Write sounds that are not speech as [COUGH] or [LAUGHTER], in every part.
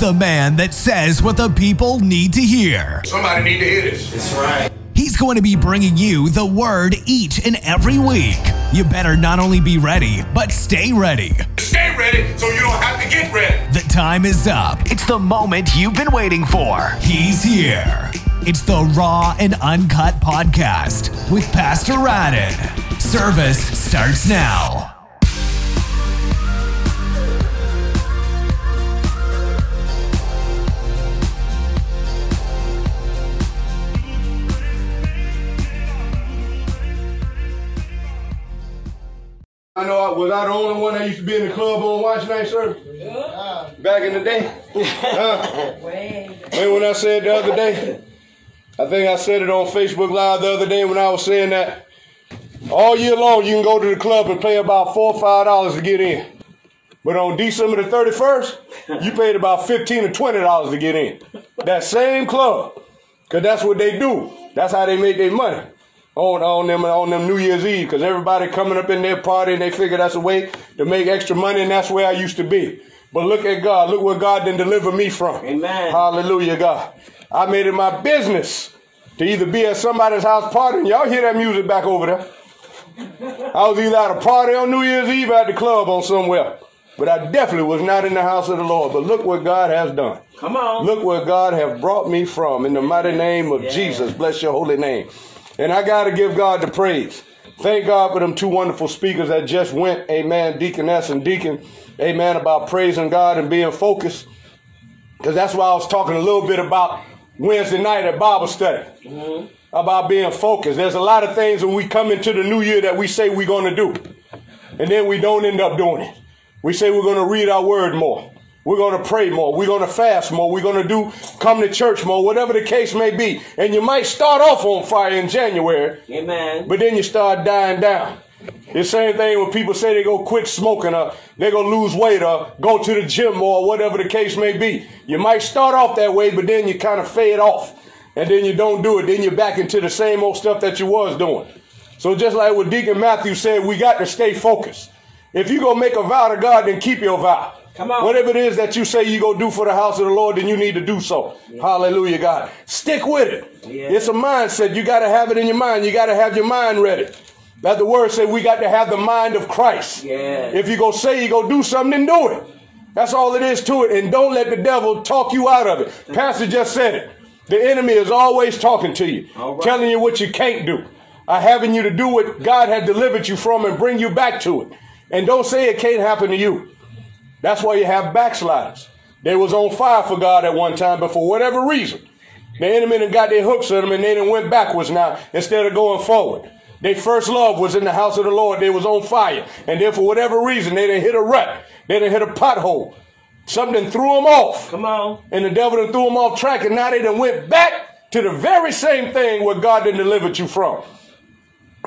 the man that says what the people need to hear. Somebody need to hear this. That's right. He's going to be bringing you the word each and every week. You better not only be ready, but stay ready. Stay ready so you don't have to get ready. The time is up. It's the moment you've been waiting for. He's here. It's the Raw and Uncut Podcast with Pastor Radin. Service starts now. I know I was I the only one that used to be in the club on watch night service? Back in the day. [LAUGHS] Huh? Remember when I said the other day? I think I said it on Facebook Live the other day when I was saying that all year long you can go to the club and pay about four or five dollars to get in. But on December the 31st, you paid about 15 or 20 dollars to get in. That same club. Cause that's what they do. That's how they make their money Oh, on, on them on them New Year's Eve because everybody coming up in their party and they figure that's a way to make extra money and that's where I used to be. But look at God. Look what God didn't deliver me from. Amen. Hallelujah, God. I made it my business to either be at somebody's house partying. Y'all hear that music back over there? I was either at a party on New Year's Eve or at the club on somewhere. But I definitely was not in the house of the Lord. But look what God has done. Come on. Look where God have brought me from. In the mighty name of Yeah. Jesus. Bless your holy name. And I got to give God the praise. Thank God for them two wonderful speakers that just went, amen, deaconess and deacon, amen, about praising God and being focused. Because that's why I was talking a little bit about Wednesday night at Bible study. Mm-hmm. About being focused. There's a lot of things when we come into the new year that we say we're going to do. And then we don't end up doing it. We say we're going to read our word more. We're going to pray more. We're going to fast more. We're going to do come to church more, whatever the case may be. And you might start off on fire in January, Amen. but then you start dying down. The same thing when people say they go quit smoking or they go lose weight or go to the gym more, or whatever the case may be. You might start off that way, but then you kind of fade off. And then you don't do it. Then you're back into the same old stuff that you was doing. So just like what Deacon Matthew said, we got to stay focused. If you go make a vow to God, then keep your vow. Come on. Whatever it is that you say you go do for the house of the Lord, then you need to do so. Hallelujah, God. Stick with it. Yeah. It's a mindset. You got to have it in your mind. You got to have your mind ready. That the word said we got to have the mind of Christ. Yeah. If you go say you go do something, then do it. That's all it is to it. And don't let the devil talk you out of it. Pastor just said it. The enemy is always talking to you, right. telling you what you can't do, uh, having you to do what God had delivered you from and bring you back to it. And don't say it can't happen to you. That's why you have backsliders. They was on fire for God at one time, but for whatever reason, the enemy done got their hooks in them and they done went backwards now instead of going forward. Their first love was in the house of the Lord. They was on fire. And then for whatever reason, they done hit a rut. They done hit a pothole. Something threw them off. Come on. And the devil done threw them off track and now they done went back to the very same thing where God done delivered you from.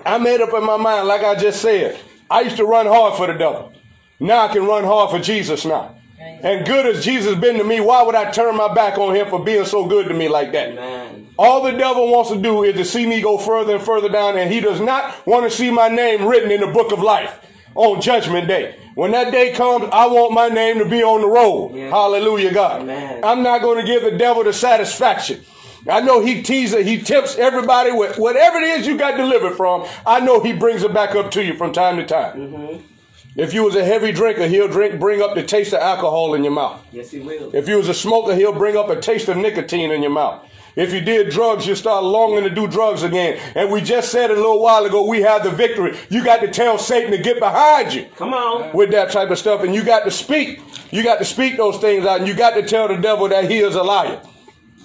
I made up in my mind, like I just said, I used to run hard for the devil. Now I can run hard for Jesus now. And good as Jesus been to me, why would I turn my back on him for being so good to me like that? Amen. All the devil wants to do is to see me go further and further down, and he does not want to see my name written in the book of life on judgment day. When that day comes, I want my name to be on the roll. Yeah. Hallelujah, God. Amen. I'm not going to give the devil the satisfaction. I know he teases, he tempts everybody with whatever it is you got delivered from. I know he brings it back up to you from time to time. Mm-hmm. If you was a heavy drinker, he'll drink, bring up the taste of alcohol in your mouth. Yes, he will. If you was a smoker, he'll bring up a taste of nicotine in your mouth. If you did drugs, you start longing to do drugs again. And we just said a little while ago, we have the victory. You got to tell Satan to get behind you Come on. with that type of stuff. And you got to speak. You got to speak those things out. And you got to tell the devil that he is a liar.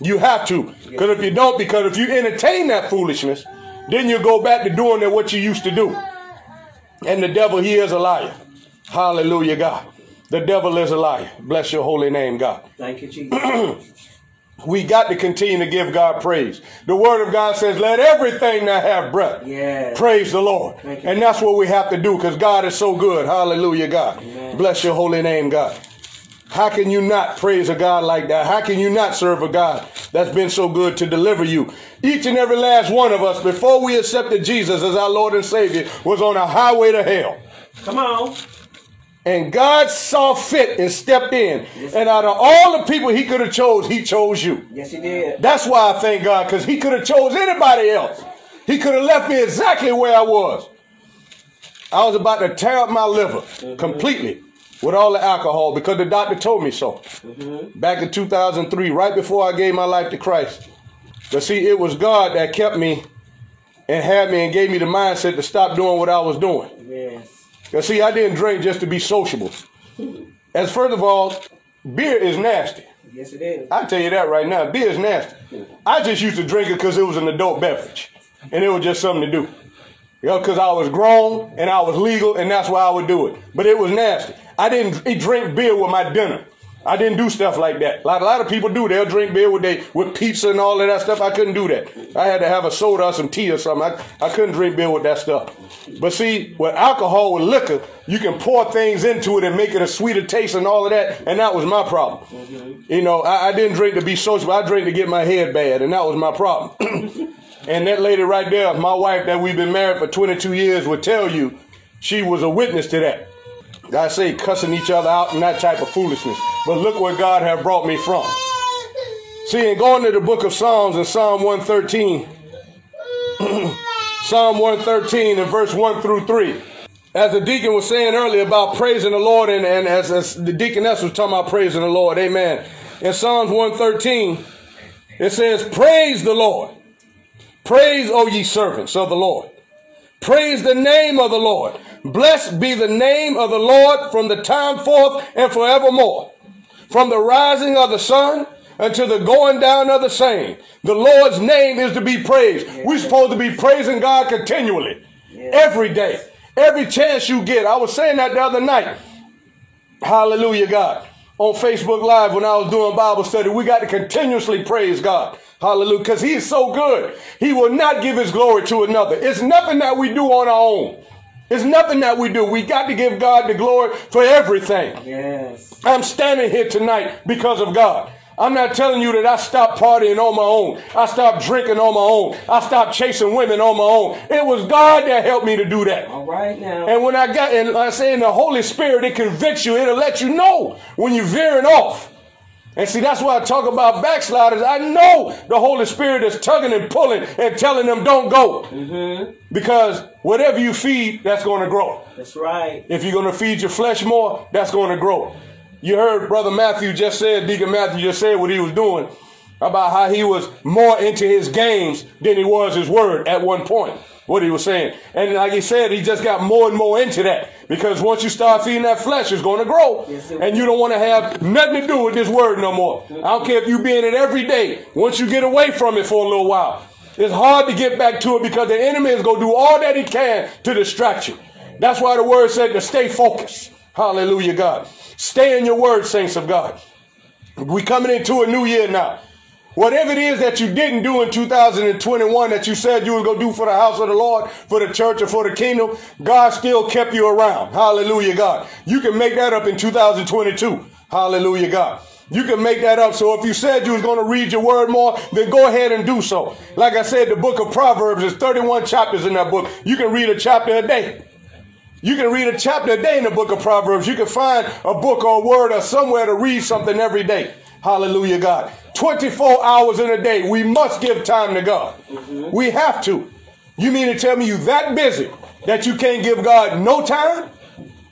You have to. Because if you don't, because if you entertain that foolishness, then you go back to doing that what you used to do. And the devil, he is a liar. Hallelujah, God. The devil is a liar. Bless your holy name, God. Thank you, Jesus. [CLEARS THROAT] We got to continue to give God praise. The word of God says, let everything that have breath Yes. praise the Lord. Thank you. And that's what we have to do because God is so good. Hallelujah, God. Amen. Bless your holy name, God. How can you not praise a God like that? How can you not serve a God that's been so good to deliver you? Each and every last one of us, before we accepted Jesus as our Lord and Savior, was on a highway to hell. Come on. And God saw fit and stepped in. Yes, and out of all the people he could have chose, he chose you. Yes, he did. That's why I thank God, because he could have chose anybody else. He could have left me exactly where I was. I was about to tear up my liver mm-hmm. completely with all the alcohol because the doctor told me so. Mm-hmm. Back in 2003, right before I gave my life to Christ. But see, it was God that kept me and had me and gave me the mindset to stop doing what I was doing. Yes. See, I didn't drink just to be sociable. [LAUGHS] As first of all, beer is nasty. Yes, it is. I tell you that right now. Beer is nasty. I just used to drink it because it was an adult beverage, and it was just something to do. You because I was grown and I was legal, and that's why I would do it. But it was nasty. I didn't eh, drink beer with my dinner. I didn't do stuff like that. Like a lot of people do. They'll drink beer with they with pizza and all of that stuff. I couldn't do that. I had to have a soda or some tea or something. I, I couldn't drink beer with that stuff. But see, with alcohol, with liquor, you can pour things into it and make it a sweeter taste and all of that. And that was my problem. You know, I, I, didn't drink to be social. I drank to get my head bad, and that was my problem. [CLEARS THROAT] and that lady right there, my wife that we've been married for 22 years, would tell you she was a witness to that. I say cussing each other out and that type of foolishness. But look where God have brought me from. See, and going to the book of Psalms in Psalm 113, [CLEARS THROAT] Psalm 113 and verse 1 through 3. As the deacon was saying earlier about praising the Lord, and, and as, as the deaconess was talking about praising the Lord, amen. In Psalms 113, it says, Praise the Lord. Praise, O ye servants of the Lord. Praise the name of the Lord. Blessed be the name of the Lord from the time forth and forevermore. From the rising of the sun until the going down of the same. The Lord's name is to be praised. We're supposed to be praising God continually, every day, every chance you get. I was saying that the other night. Hallelujah, God. On Facebook Live when I was doing Bible study, we got to continuously praise God. Hallelujah. Because He is so good. He will not give His glory to another. It's nothing that we do on our own. It's nothing that we do. We got to give God the glory for everything. Yes. I'm standing here tonight because of God. I'm not telling you that I stopped partying on my own. I stopped drinking on my own. I stopped chasing women on my own. It was God that helped me to do that. All right now. And when I got, and I say in the Holy Spirit, it convicts you. It'll let you know when you're veering off. And see, that's why I talk about backsliders. I know the Holy Spirit is tugging and pulling and telling them, don't go. Mm-hmm. Because whatever you feed, that's going to grow. That's right. If you're going to feed your flesh more, that's going to grow. You heard Brother Matthew just said, Deacon Matthew just said what he was doing about how he was more into his games than he was his word at one point what he was saying. And like he said, he just got more and more into that because once you start feeding that flesh, it's going to grow. Yes, and you don't want to have nothing to do with this word no more. I don't care if you be in it every day. Once you get away from it for a little while, it's hard to get back to it because the enemy is going to do all that he can to distract you. That's why the word said to stay focused. Hallelujah, God. Stay in your word, saints of God. We coming into a new year now. Whatever it is that you didn't do in 2021 that you said you were going to do for the house of the Lord, for the church, or for the kingdom, God still kept you around. Hallelujah, God. You can make that up in 2022. Hallelujah, God. You can make that up. So if you said you was going to read your word more, then go ahead and do so. Like I said, the book of Proverbs is 31 chapters in that book. You can read a chapter a day. You can read a chapter a day in the book of Proverbs. You can find a book or a word or somewhere to read something every day. Hallelujah, God. 24 hours in a day. We must give time to God. Mm-hmm. We have to. You mean to tell me you that busy that you can't give God no time?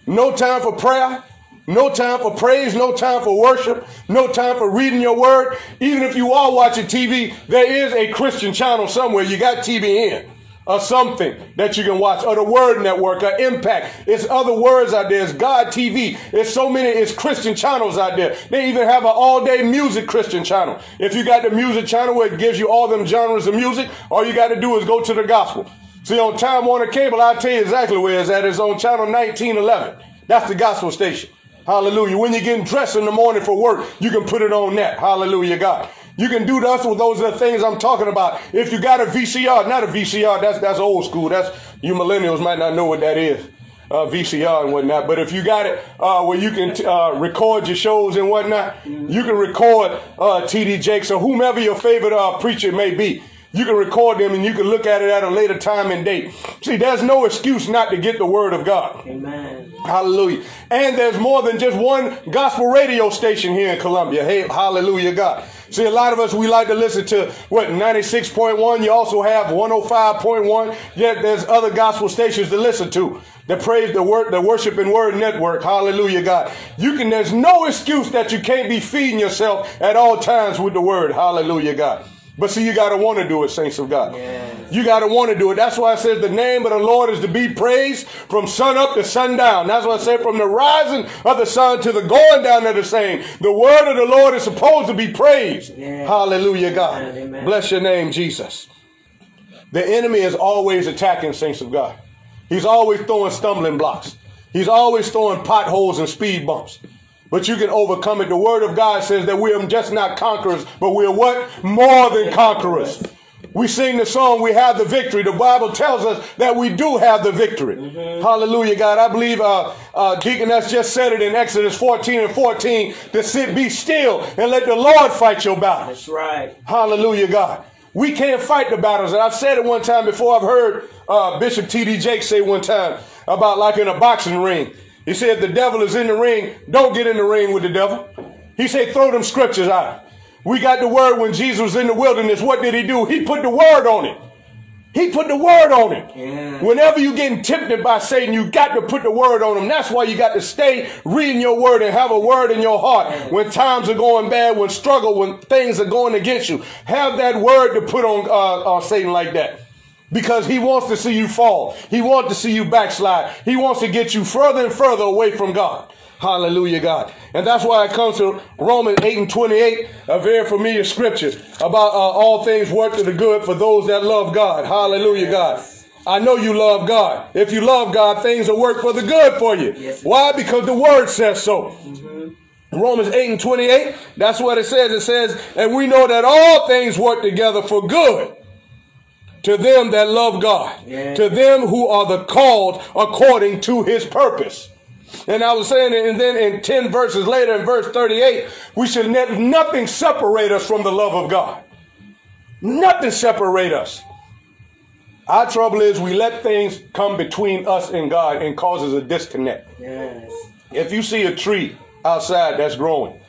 No time for prayer? No time for praise, no time for worship, no time for reading your word. Even if you are watching TV, there is a Christian channel somewhere. You got TBN or something that you can watch, or the Word Network, or Impact. It's other words out there. It's God TV. It's so many. It's Christian channels out there. They even have an all-day music Christian channel. If you got the music channel where it gives you all them genres of music, all you got to do is go to the gospel. See, on Time Warner Cable, I'll tell you exactly where it's at. It's on channel 1911. That's the gospel station. Hallelujah. When you're getting dressed in the morning for work, you can put it on that. Hallelujah, God. You can do those. Those are the things I'm talking about. If you got a VCR, not a VCR, that's that's old school. That's you millennials might not know what that is. Uh, VCR and whatnot. But if you got it uh, where you can uh, record your shows and whatnot, you can record uh, TD Jakes or whomever your favorite uh, preacher may be. You can record them and you can look at it at a later time and date. See, there's no excuse not to get the word of God. Amen. Hallelujah. And there's more than just one gospel radio station here in Columbia. Hey, hallelujah, God. See, a lot of us, we like to listen to what, 96.1. You also have 105.1. Yet there's other gospel stations to listen to. The praise, the word, the worship and word network. Hallelujah, God. You can, there's no excuse that you can't be feeding yourself at all times with the word. Hallelujah, God. But see, you got to want to do it, saints of God. Yes. You got to want to do it. That's why I said the name of the Lord is to be praised from sun up to sundown. That's why I said from the rising of the sun to the going down of the same. The word of the Lord is supposed to be praised. Yes. Hallelujah, God. Amen. Bless your name, Jesus. The enemy is always attacking saints of God. He's always throwing stumbling blocks. He's always throwing potholes and speed bumps but you can overcome it. The word of God says that we are just not conquerors, but we are what? More than conquerors. We sing the song, we have the victory. The Bible tells us that we do have the victory. Mm-hmm. Hallelujah, God. I believe uh, uh, Deaconess just said it in Exodus 14 and 14 to sit, be still and let the Lord fight your battles. That's right. Hallelujah, God. We can't fight the battles. And I've said it one time before. I've heard uh, Bishop T.D. Jakes say one time about like in a boxing ring. He said, the devil is in the ring. Don't get in the ring with the devil. He said, throw them scriptures out. We got the word when Jesus was in the wilderness. What did he do? He put the word on it. He put the word on it. Yeah. Whenever you're getting tempted by Satan, you got to put the word on him. That's why you got to stay reading your word and have a word in your heart. When times are going bad, when struggle, when things are going against you, have that word to put on, uh, on Satan like that because he wants to see you fall. He wants to see you backslide. He wants to get you further and further away from God. Hallelujah, God. And that's why it comes to Romans 8 and 28, a very familiar scripture about uh, all things work to the good for those that love God. Hallelujah, God. I know you love God. If you love God, things will work for the good for you. Yes. Why? Because the word says so. Mm-hmm. Romans 8 and 28, that's what it says. It says, and we know that all things work together for good to them that love God, yeah. to them who are the called according to his purpose. And I was saying, and then in 10 verses later, in verse 38, we should let nothing separate us from the love of God. Nothing separate us. Our trouble is we let things come between us and God and causes a disconnect. Yes. If you see a tree outside that's growing,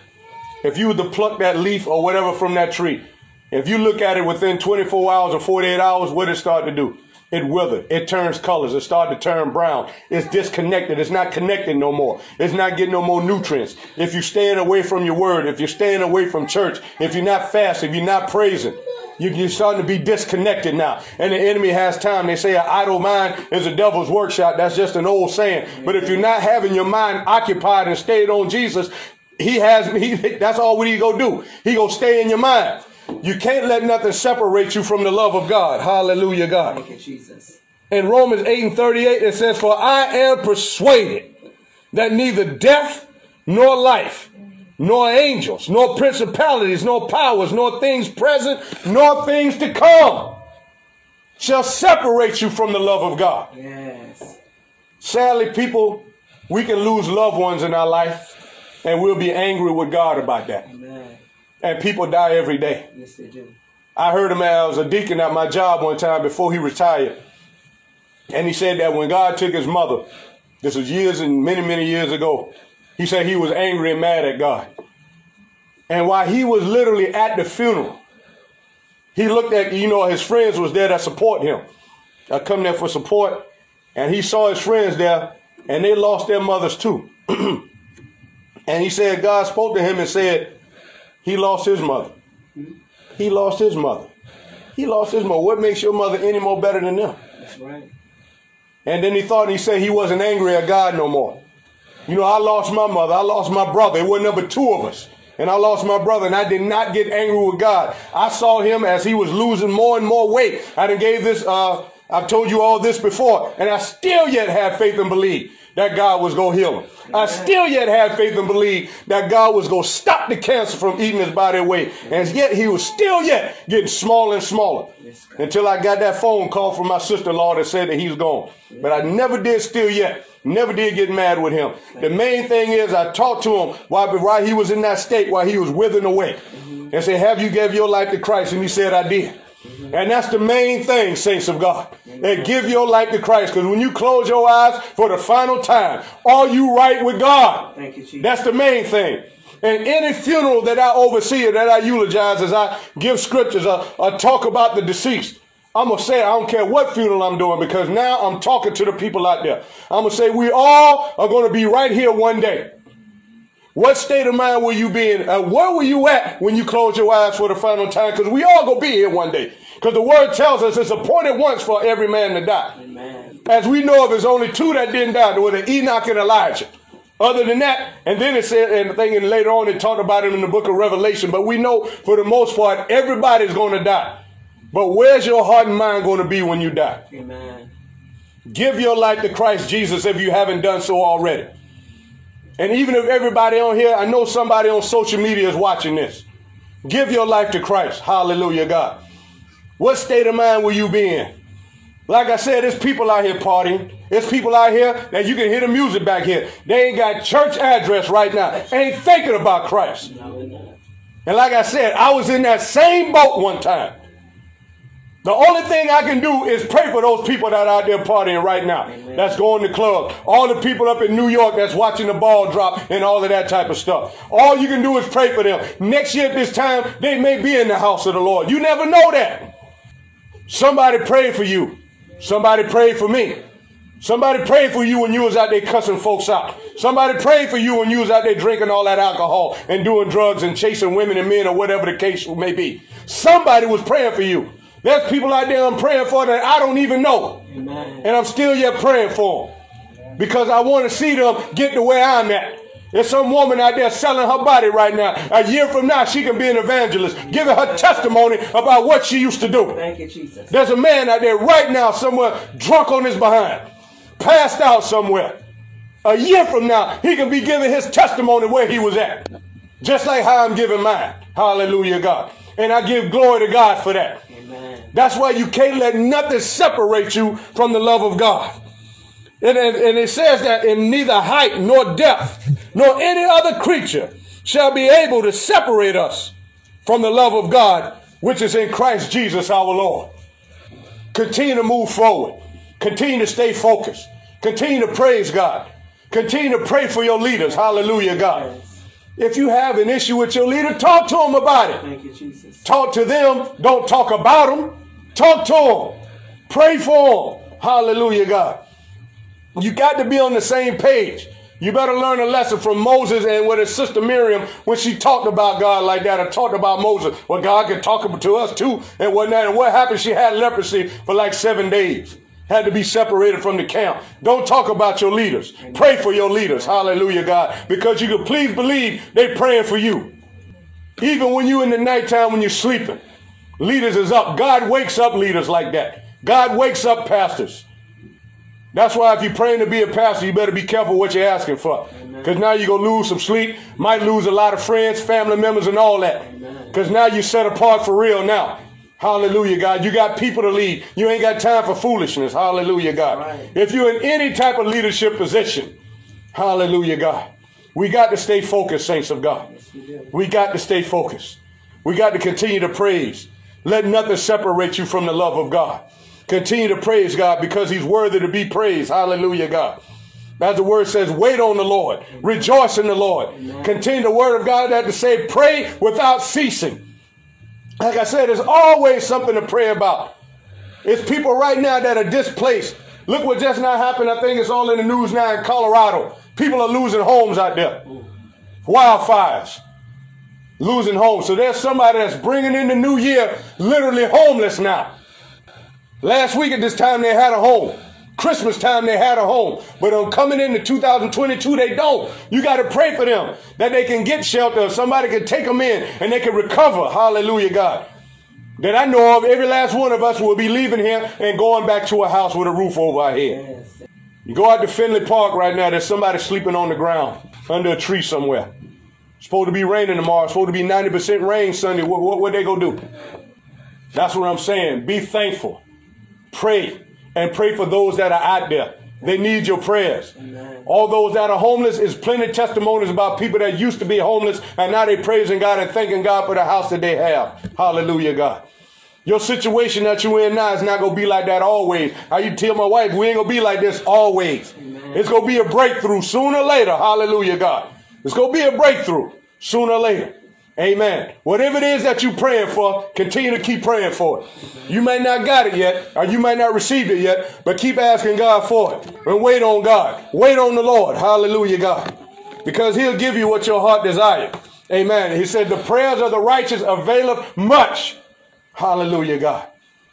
if you were to pluck that leaf or whatever from that tree, if you look at it within 24 hours or 48 hours, what it start to do? It withered. It turns colors. It start to turn brown. It's disconnected. It's not connected no more. It's not getting no more nutrients. If you're staying away from your word, if you're staying away from church, if you're not fasting, if you're not praising, you're starting to be disconnected now. And the enemy has time. They say an idle mind is a devil's workshop. That's just an old saying. But if you're not having your mind occupied and stayed on Jesus, he has, he, that's all what he go do. He go stay in your mind. You can't let nothing separate you from the love of God. Hallelujah, God. Thank you, Jesus. In Romans 8 and 38, it says, For I am persuaded that neither death nor life, nor angels, nor principalities, nor powers, nor things present, nor things to come shall separate you from the love of God. Yes. Sadly, people, we can lose loved ones in our life and we'll be angry with God about that. Amen. And people die every day. Yes, they do. I heard him I was a deacon at my job one time before he retired. And he said that when God took his mother, this was years and many, many years ago, he said he was angry and mad at God. And while he was literally at the funeral, he looked at, you know, his friends was there to support him. I come there for support. And he saw his friends there and they lost their mothers too. [CLEARS THROAT] and he said, God spoke to him and said, he lost his mother. He lost his mother. He lost his mother. What makes your mother any more better than them? That's right. And then he thought he said he wasn't angry at God no more. You know, I lost my mother. I lost my brother. It was number two of us. And I lost my brother, and I did not get angry with God. I saw him as he was losing more and more weight. I done gave this, uh, I've told you all this before, and I still yet have faith and believe that God was going to heal him. I still yet had faith and believe that God was going to stop the cancer from eating his body away. And yet he was still yet getting smaller and smaller until I got that phone call from my sister-in-law that said that he's gone. But I never did still yet. Never did get mad with him. The main thing is I talked to him while, while he was in that state, while he was withering away. Mm-hmm. And said, have you gave your life to Christ? And he said, I did. And that's the main thing, saints of God. And give your life to Christ. Because when you close your eyes for the final time, are you right with God? Thank you, Jesus. That's the main thing. And any funeral that I oversee or that I eulogize as I give scriptures or, or talk about the deceased, I'm going to say, I don't care what funeral I'm doing because now I'm talking to the people out there. I'm going to say, we all are going to be right here one day. What state of mind will you be in? Uh, where were you at when you closed your eyes for the final time? Because we all gonna be here one day. Because the word tells us it's appointed once for every man to die. Amen. As we know of, there's only two that didn't die. There were the Enoch and Elijah. Other than that, and then it said, and I think and later on it talked about him in the book of Revelation. But we know for the most part, everybody's going to die. But where's your heart and mind going to be when you die? Amen. Give your life to Christ Jesus if you haven't done so already. And even if everybody on here, I know somebody on social media is watching this. Give your life to Christ. Hallelujah, God. What state of mind will you be in? Like I said, there's people out here partying. There's people out here that you can hear the music back here. They ain't got church address right now. Ain't thinking about Christ. And like I said, I was in that same boat one time. The only thing I can do is pray for those people that are out there partying right now. Amen. That's going to club. All the people up in New York that's watching the ball drop and all of that type of stuff. All you can do is pray for them. Next year at this time, they may be in the house of the Lord. You never know that. Somebody prayed for you. Somebody prayed for me. Somebody prayed for you when you was out there cussing folks out. Somebody prayed for you when you was out there drinking all that alcohol and doing drugs and chasing women and men or whatever the case may be. Somebody was praying for you. There's people out there I'm praying for that I don't even know. Amen. And I'm still yet praying for them. Because I want to see them get to where I'm at. There's some woman out there selling her body right now. A year from now, she can be an evangelist, giving her testimony about what she used to do. Thank you, Jesus. There's a man out there right now somewhere drunk on his behind, passed out somewhere. A year from now, he can be giving his testimony where he was at. Just like how I'm giving mine. Hallelujah, God. And I give glory to God for that. That's why you can't let nothing separate you from the love of God. And, and, and, it says that in neither height nor depth nor any other creature shall be able to separate us from the love of God, which is in Christ Jesus our Lord. Continue to move forward. Continue to stay focused. Continue to praise God. Continue to pray for your leaders. Hallelujah, God. If you have an issue with your leader, talk to them about it. Thank you, Jesus. Talk to them. Don't talk about them. Talk to them. Pray for them. Hallelujah, God. You got to be on the same page. You better learn a lesson from Moses and with his sister Miriam when she talked about God like that or talked about Moses. Well, God could talk to us too and whatnot. And what happened? She had leprosy for like seven days had to be separated from the camp. Don't talk about your leaders. Pray for your leaders. Hallelujah, God. Because you can please believe they praying for you. Even when you're in the nighttime when you're sleeping. Leaders is up. God wakes up leaders like that. God wakes up pastors. That's why if you're praying to be a pastor, you better be careful what you're asking for. Because now you're going to lose some sleep, might lose a lot of friends, family members, and all that. Because now you're set apart for real now. Hallelujah, God. You got people to lead. You ain't got time for foolishness. Hallelujah, God. Right. If you're in any type of leadership position, hallelujah, God. We got to stay focused, saints of God. We got to stay focused. We got to continue to praise. Let nothing separate you from the love of God. Continue to praise God because he's worthy to be praised. Hallelujah, God. As the word says, wait on the Lord. Rejoice in the Lord. Continue the word of God that to say, pray without ceasing. Like I said, there's always something to pray about. It's people right now that are displaced. Look what just now happened. I think it's all in the news now in Colorado. People are losing homes out there. Wildfires. Losing homes. So there's somebody that's bringing in the new year literally homeless now. Last week at this time they had a home. Christmas time they had a home, but on coming into 2022 they don't. You got to pray for them that they can get shelter. Somebody can take them in and they can recover. Hallelujah, God. That I know of, every last one of us will be leaving here and going back to a house with a roof over our head. You go out to Finlay Park right now, there's somebody sleeping on the ground under a tree somewhere. It's supposed to be raining tomorrow. It's supposed to be 90% rain Sunday. What, what, what they gonna do? That's what I'm saying. Be thankful. Pray and pray for those that are out there. They need your prayers. Amen. All those that are homeless is plenty testimonies about people that used to be homeless and now they praising God and thanking God for the house that they have. Hallelujah, God. Your situation that you're in now is not gonna be like that always. How you tell my wife, we ain't gonna be like this always. Amen. It's gonna be a breakthrough sooner or later. Hallelujah, God. It's gonna be a breakthrough sooner or later. Amen. Whatever it is that you're praying for, continue to keep praying for it. You may not got it yet, or you might not receive it yet, but keep asking God for it. And wait on God. Wait on the Lord. Hallelujah, God. Because he'll give you what your heart desires. Amen. He said, the prayers of the righteous availeth much. Hallelujah, God.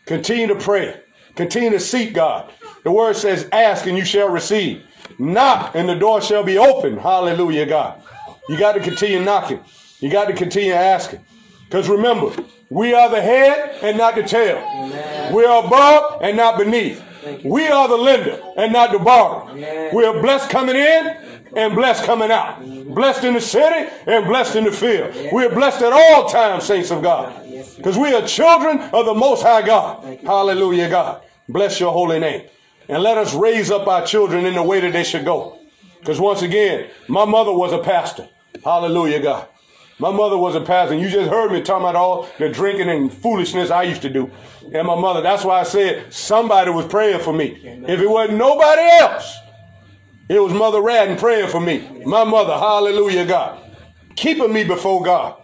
Continue to pray. Continue to seek God. The word says, ask and you shall receive. Knock and the door shall be open. Hallelujah, God. You got to continue knocking. You got to continue asking. Because remember, we are the head and not the tail. Amen. We are above and not beneath. We are the lender and not the borrower. We are blessed coming in and blessed coming out. Blessed in the city and blessed in the field. We are blessed at all times, saints of God. Because we are children of the Most High God. Hallelujah, God. Bless your holy name. And let us raise up our children in the way that they should go. Because once again, my mother was a pastor. Hallelujah, God. My mother was a pastor. You just heard me talking about all the drinking and foolishness I used to do. And my mother, that's why I said somebody was praying for me. If it wasn't nobody else, it was Mother Radden praying for me. My mother, hallelujah, God. Keeping me before God.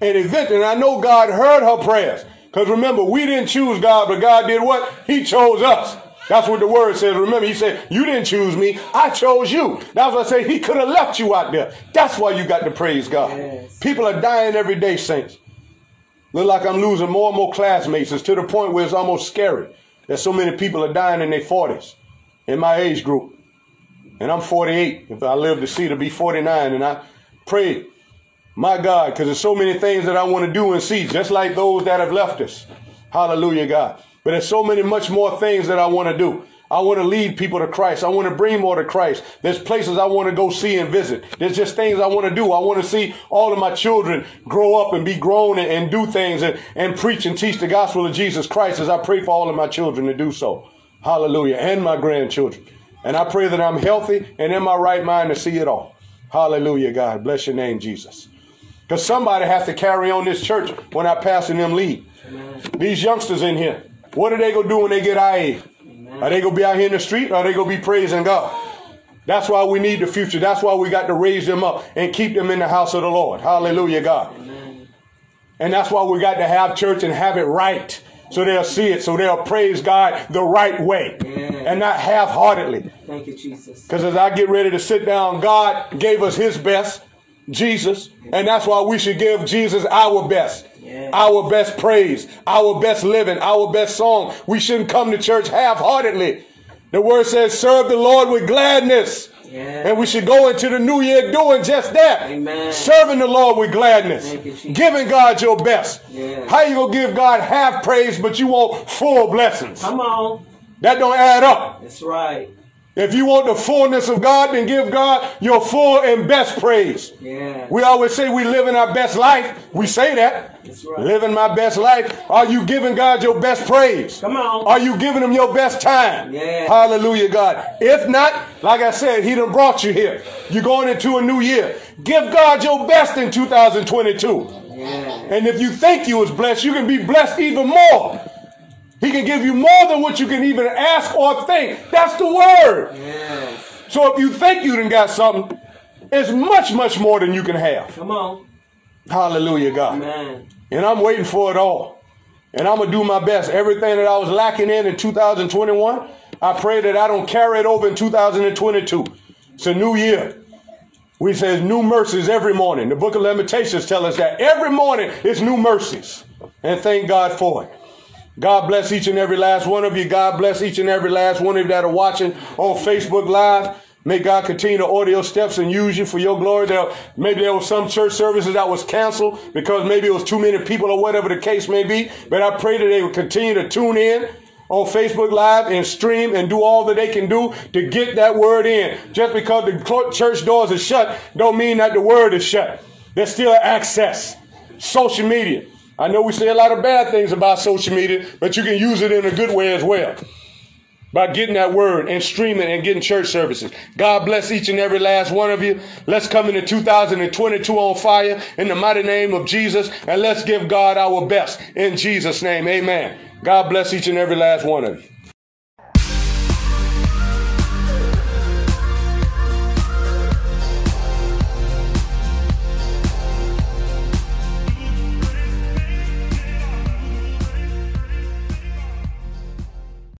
And eventually, I know God heard her prayers. Because remember, we didn't choose God, but God did what? He chose us. That's what the word says. Remember, he said, You didn't choose me, I chose you. That's what I say. He could have left you out there. That's why you got to praise God. Yes. People are dying every day, saints. Look like I'm losing more and more classmates. It's to the point where it's almost scary that so many people are dying in their 40s in my age group. And I'm 48. If I live to see to be 49, and I pray, my God, because there's so many things that I want to do and see, just like those that have left us. Hallelujah, God. But there's so many much more things that I want to do. I want to lead people to Christ. I want to bring more to Christ. There's places I want to go see and visit. There's just things I want to do. I want to see all of my children grow up and be grown and, and do things and, and preach and teach the gospel of Jesus Christ as I pray for all of my children to do so. Hallelujah. And my grandchildren. And I pray that I'm healthy and in my right mind to see it all. Hallelujah, God. Bless your name, Jesus. Because somebody has to carry on this church when I pass and them lead. These youngsters in here, what are they going to do when they get IA? Are they going to be out here in the street or are they going to be praising God? That's why we need the future. That's why we got to raise them up and keep them in the house of the Lord. Hallelujah, God. And that's why we got to have church and have it right so they'll see it, so they'll praise God the right way and not half heartedly. Thank you, Jesus. Because as I get ready to sit down, God gave us his best, Jesus, and that's why we should give Jesus our best. Our best praise, our best living, our best song. We shouldn't come to church half heartedly. The word says, serve the Lord with gladness. Yeah. And we should go into the new year doing just that. Amen. Serving the Lord with gladness. You, giving God your best. Yeah. How you gonna give God half praise but you want full blessings? Come on. That don't add up. That's right. If you want the fullness of God, then give God your full and best praise. Yeah. We always say we live in our best life. We say that. Right. Living my best life. Are you giving God your best praise? Come on. Are you giving him your best time? Yeah. Hallelujah, God. If not, like I said, he done brought you here. You're going into a new year. Give God your best in 2022. Yeah. And if you think you was blessed, you can be blessed even more. He can give you more than what you can even ask or think. That's the word. Yes. So if you think you done got something, it's much, much more than you can have. Come on. Hallelujah, God. Amen. And I'm waiting for it all. And I'm going to do my best. Everything that I was lacking in in 2021, I pray that I don't carry it over in 2022. It's a new year. We say new mercies every morning. The book of Lamentations tell us that every morning is new mercies. And thank God for it. God bless each and every last one of you. God bless each and every last one of you that are watching on Facebook Live. May God continue to order your steps and use you for your glory. There, maybe there was some church services that was canceled because maybe it was too many people or whatever the case may be. But I pray that they will continue to tune in on Facebook Live and stream and do all that they can do to get that word in. Just because the church doors are shut don't mean that the word is shut. There's still access. Social media. I know we say a lot of bad things about social media, but you can use it in a good way as well. by getting that word and streaming and getting church services. God bless each and every last one of you. Let's come into 2022 on fire in the mighty name of Jesus and let's give God our best in Jesus' name. Amen. God bless each and every last one of you.